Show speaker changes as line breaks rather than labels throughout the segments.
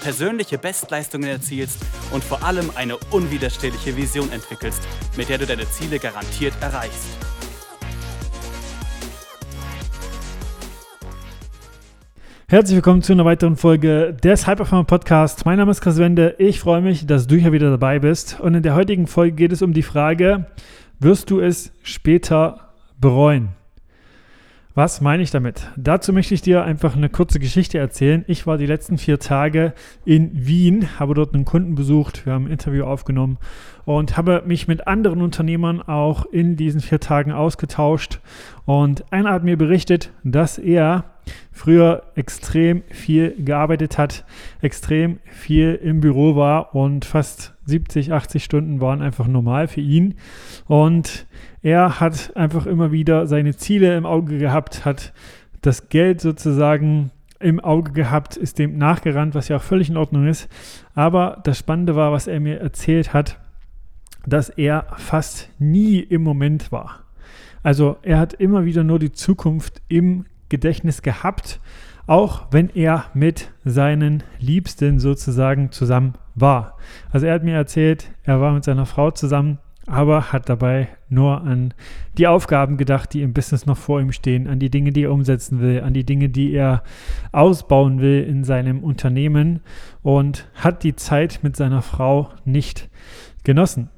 persönliche Bestleistungen erzielst und vor allem eine unwiderstehliche Vision entwickelst, mit der du deine Ziele garantiert erreichst.
Herzlich willkommen zu einer weiteren Folge des Hyperfarmer Podcast. Mein Name ist Chris Wende. Ich freue mich, dass du hier wieder dabei bist. Und in der heutigen Folge geht es um die Frage, wirst du es später bereuen? Was meine ich damit? Dazu möchte ich dir einfach eine kurze Geschichte erzählen. Ich war die letzten vier Tage in Wien, habe dort einen Kunden besucht, wir haben ein Interview aufgenommen und habe mich mit anderen Unternehmern auch in diesen vier Tagen ausgetauscht. Und einer hat mir berichtet, dass er früher extrem viel gearbeitet hat, extrem viel im Büro war und fast 70, 80 Stunden waren einfach normal für ihn. Und er hat einfach immer wieder seine Ziele im Auge gehabt, hat das Geld sozusagen im Auge gehabt, ist dem nachgerannt, was ja auch völlig in Ordnung ist. Aber das Spannende war, was er mir erzählt hat, dass er fast nie im Moment war. Also er hat immer wieder nur die Zukunft im Gedächtnis gehabt, auch wenn er mit seinen Liebsten sozusagen zusammen war. Also er hat mir erzählt, er war mit seiner Frau zusammen, aber hat dabei nur an die Aufgaben gedacht, die im Business noch vor ihm stehen, an die Dinge, die er umsetzen will, an die Dinge, die er ausbauen will in seinem Unternehmen und hat die Zeit mit seiner Frau nicht genossen.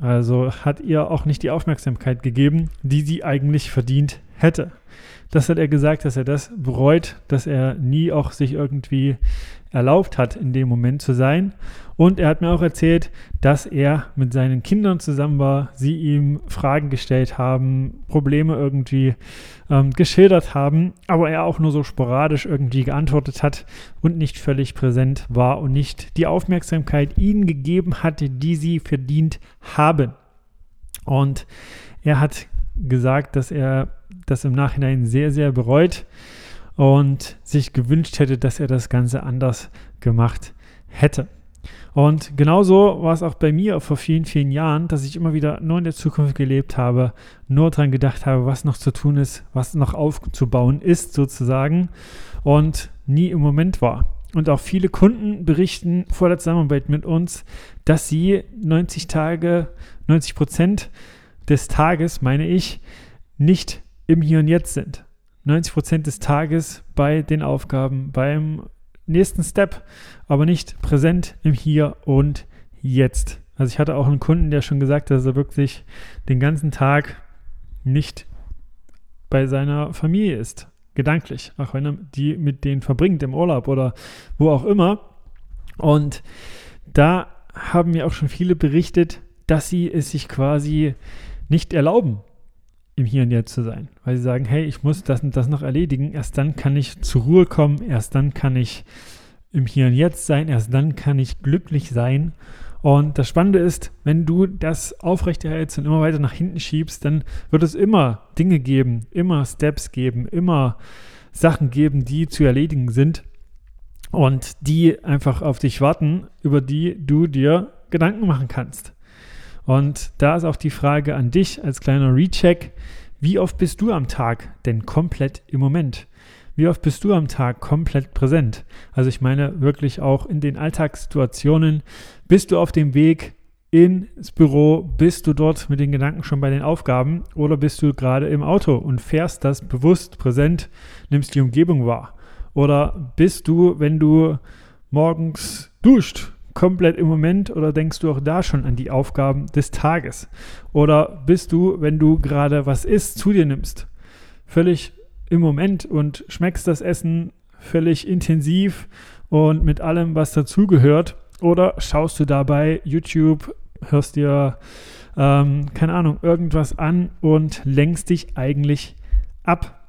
Also hat ihr auch nicht die Aufmerksamkeit gegeben, die sie eigentlich verdient hätte. Das hat er gesagt, dass er das bereut, dass er nie auch sich irgendwie erlaubt hat, in dem Moment zu sein. Und er hat mir auch erzählt, dass er mit seinen Kindern zusammen war, sie ihm Fragen gestellt haben, Probleme irgendwie ähm, geschildert haben, aber er auch nur so sporadisch irgendwie geantwortet hat und nicht völlig präsent war und nicht die Aufmerksamkeit ihnen gegeben hatte, die sie verdient haben. Und er hat gesagt, dass er das im Nachhinein sehr, sehr bereut und sich gewünscht hätte, dass er das Ganze anders gemacht hätte. Und genauso war es auch bei mir vor vielen, vielen Jahren, dass ich immer wieder nur in der Zukunft gelebt habe, nur daran gedacht habe, was noch zu tun ist, was noch aufzubauen ist sozusagen und nie im Moment war. Und auch viele Kunden berichten vor der Zusammenarbeit mit uns, dass sie 90 Tage, 90 Prozent des Tages, meine ich, nicht im Hier und Jetzt sind. 90 Prozent des Tages bei den Aufgaben, beim nächsten Step, aber nicht präsent im Hier und Jetzt. Also ich hatte auch einen Kunden, der schon gesagt hat, dass er wirklich den ganzen Tag nicht bei seiner Familie ist, gedanklich, auch wenn er die mit denen verbringt im Urlaub oder wo auch immer. Und da haben mir auch schon viele berichtet, dass sie es sich quasi nicht erlauben, im Hier und Jetzt zu sein. Weil sie sagen, hey, ich muss das und das noch erledigen. Erst dann kann ich zur Ruhe kommen. Erst dann kann ich im Hier und Jetzt sein. Erst dann kann ich glücklich sein. Und das Spannende ist, wenn du das aufrechterhältst und immer weiter nach hinten schiebst, dann wird es immer Dinge geben, immer Steps geben, immer Sachen geben, die zu erledigen sind und die einfach auf dich warten, über die du dir Gedanken machen kannst. Und da ist auch die Frage an dich als kleiner Recheck, wie oft bist du am Tag denn komplett im Moment? Wie oft bist du am Tag komplett präsent? Also ich meine wirklich auch in den Alltagssituationen. Bist du auf dem Weg ins Büro? Bist du dort mit den Gedanken schon bei den Aufgaben? Oder bist du gerade im Auto und fährst das bewusst präsent, nimmst die Umgebung wahr? Oder bist du, wenn du morgens duscht, komplett im Moment oder denkst du auch da schon an die Aufgaben des Tages? Oder bist du, wenn du gerade was isst, zu dir nimmst, völlig im Moment und schmeckst das Essen völlig intensiv und mit allem, was dazugehört? Oder schaust du dabei YouTube, hörst dir, ähm, keine Ahnung, irgendwas an und lenkst dich eigentlich ab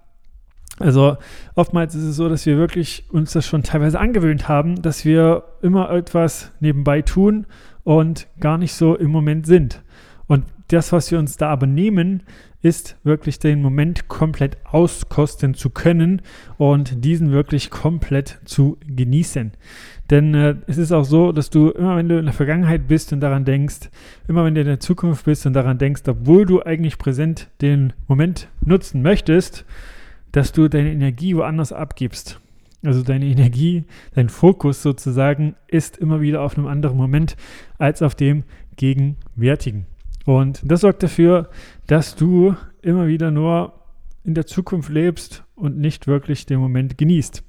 also oftmals ist es so, dass wir wirklich uns das schon teilweise angewöhnt haben, dass wir immer etwas nebenbei tun und gar nicht so im Moment sind. Und das, was wir uns da aber nehmen, ist wirklich den Moment komplett auskosten zu können und diesen wirklich komplett zu genießen. Denn äh, es ist auch so, dass du immer, wenn du in der Vergangenheit bist und daran denkst, immer wenn du in der Zukunft bist und daran denkst, obwohl du eigentlich präsent den Moment nutzen möchtest, dass du deine Energie woanders abgibst. Also deine Energie, dein Fokus sozusagen ist immer wieder auf einem anderen Moment als auf dem gegenwärtigen. Und das sorgt dafür, dass du immer wieder nur in der Zukunft lebst und nicht wirklich den Moment genießt.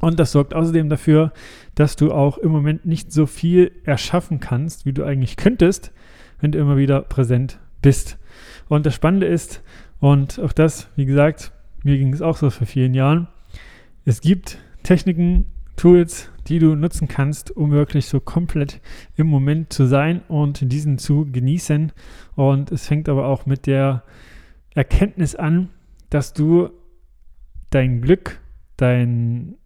Und das sorgt außerdem dafür, dass du auch im Moment nicht so viel erschaffen kannst, wie du eigentlich könntest, wenn du immer wieder präsent bist. Und das Spannende ist, und auch das, wie gesagt, mir ging es auch so vor vielen Jahren, es gibt Techniken, Tools, die du nutzen kannst, um wirklich so komplett im Moment zu sein und diesen zu genießen. Und es fängt aber auch mit der Erkenntnis an, dass du dein Glück, dein,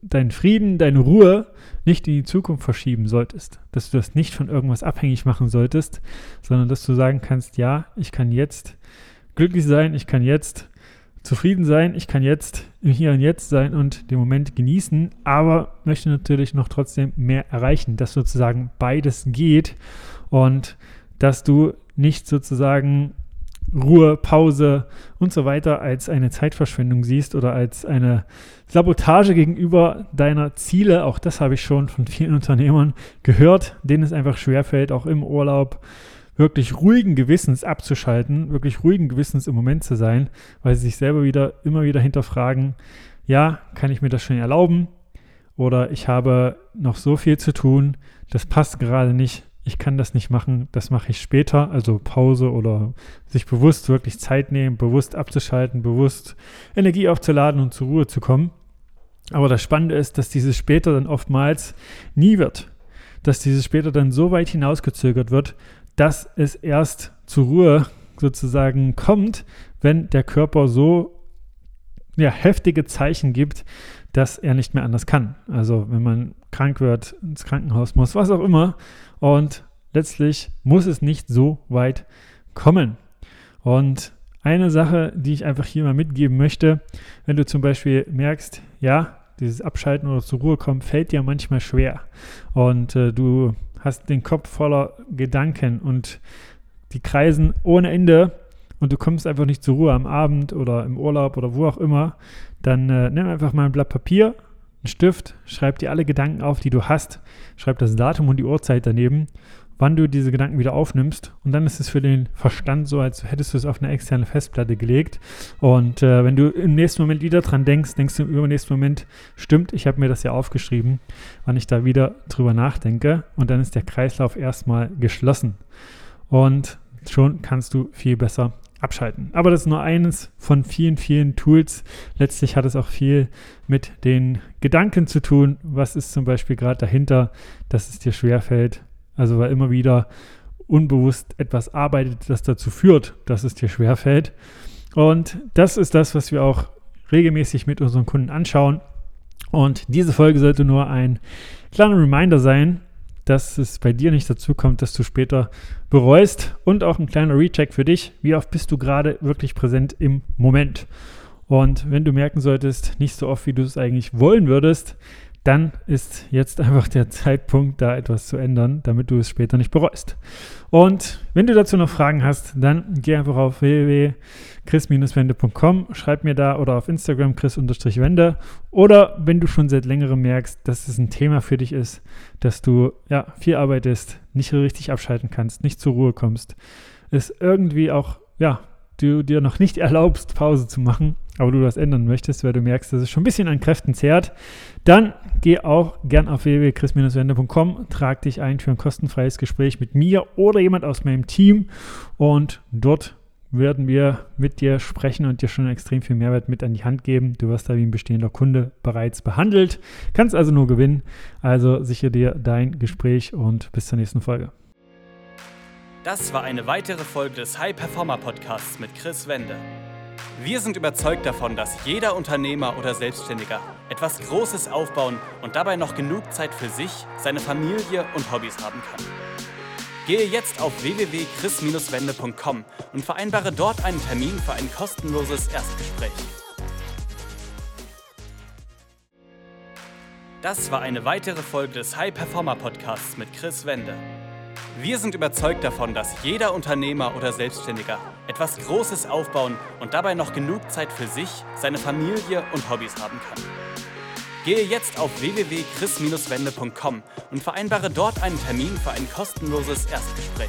dein Frieden, deine Ruhe nicht in die Zukunft verschieben solltest. Dass du das nicht von irgendwas abhängig machen solltest, sondern dass du sagen kannst, ja, ich kann jetzt glücklich sein, ich kann jetzt zufrieden sein, ich kann jetzt im Hier und Jetzt sein und den Moment genießen, aber möchte natürlich noch trotzdem mehr erreichen, dass sozusagen beides geht und dass du nicht sozusagen Ruhe, Pause und so weiter als eine Zeitverschwendung siehst oder als eine Sabotage gegenüber deiner Ziele. Auch das habe ich schon von vielen Unternehmern gehört, denen es einfach schwerfällt, auch im Urlaub wirklich ruhigen Gewissens abzuschalten, wirklich ruhigen Gewissens im Moment zu sein, weil sie sich selber wieder immer wieder hinterfragen, ja, kann ich mir das schon erlauben? Oder ich habe noch so viel zu tun, das passt gerade nicht, ich kann das nicht machen, das mache ich später, also Pause oder sich bewusst wirklich Zeit nehmen, bewusst abzuschalten, bewusst Energie aufzuladen und zur Ruhe zu kommen. Aber das Spannende ist, dass dieses später dann oftmals nie wird. Dass dieses später dann so weit hinausgezögert wird, dass es erst zur Ruhe sozusagen kommt, wenn der Körper so ja, heftige Zeichen gibt, dass er nicht mehr anders kann. Also wenn man krank wird, ins Krankenhaus muss, was auch immer. Und letztlich muss es nicht so weit kommen. Und eine Sache, die ich einfach hier mal mitgeben möchte, wenn du zum Beispiel merkst, ja, dieses Abschalten oder zur Ruhe kommen fällt dir manchmal schwer und äh, du hast den Kopf voller Gedanken und die kreisen ohne Ende und du kommst einfach nicht zur Ruhe am Abend oder im Urlaub oder wo auch immer, dann äh, nimm einfach mal ein Blatt Papier, einen Stift, schreib dir alle Gedanken auf, die du hast, schreib das Datum und die Uhrzeit daneben wann du diese Gedanken wieder aufnimmst. Und dann ist es für den Verstand so, als hättest du es auf eine externe Festplatte gelegt. Und äh, wenn du im nächsten Moment wieder dran denkst, denkst du im übernächsten Moment, stimmt, ich habe mir das ja aufgeschrieben, wann ich da wieder drüber nachdenke. Und dann ist der Kreislauf erstmal geschlossen. Und schon kannst du viel besser abschalten. Aber das ist nur eines von vielen, vielen Tools. Letztlich hat es auch viel mit den Gedanken zu tun. Was ist zum Beispiel gerade dahinter, dass es dir schwerfällt, also weil immer wieder unbewusst etwas arbeitet, das dazu führt, dass es dir schwerfällt. Und das ist das, was wir auch regelmäßig mit unseren Kunden anschauen. Und diese Folge sollte nur ein kleiner Reminder sein, dass es bei dir nicht dazu kommt, dass du später bereust und auch ein kleiner Recheck für dich. Wie oft bist du gerade wirklich präsent im Moment? Und wenn du merken solltest, nicht so oft, wie du es eigentlich wollen würdest, dann ist jetzt einfach der Zeitpunkt, da etwas zu ändern, damit du es später nicht bereust. Und wenn du dazu noch Fragen hast, dann geh einfach auf www.chris-wende.com, schreib mir da oder auf Instagram chris-wende oder wenn du schon seit längerem merkst, dass es ein Thema für dich ist, dass du ja viel arbeitest, nicht richtig abschalten kannst, nicht zur Ruhe kommst, es irgendwie auch ja du dir noch nicht erlaubst, Pause zu machen, aber du das ändern möchtest, weil du merkst, dass es schon ein bisschen an Kräften zehrt, dann geh auch gern auf www.chris-wende.com, trag dich ein für ein kostenfreies Gespräch mit mir oder jemand aus meinem Team und dort werden wir mit dir sprechen und dir schon extrem viel Mehrwert mit an die Hand geben. Du wirst da wie ein bestehender Kunde bereits behandelt, kannst also nur gewinnen. Also sichere dir dein Gespräch und bis zur nächsten Folge.
Das war eine weitere Folge des High Performer Podcasts mit Chris Wende. Wir sind überzeugt davon, dass jeder Unternehmer oder Selbstständiger etwas Großes aufbauen und dabei noch genug Zeit für sich, seine Familie und Hobbys haben kann. Gehe jetzt auf www.chris-wende.com und vereinbare dort einen Termin für ein kostenloses Erstgespräch. Das war eine weitere Folge des High Performer Podcasts mit Chris Wende. Wir sind überzeugt davon, dass jeder Unternehmer oder Selbstständiger etwas Großes aufbauen und dabei noch genug Zeit für sich, seine Familie und Hobbys haben kann. Gehe jetzt auf www.chris-wende.com und vereinbare dort einen Termin für ein kostenloses Erstgespräch.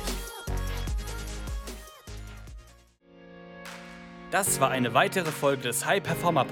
Das war eine weitere Folge des High Performer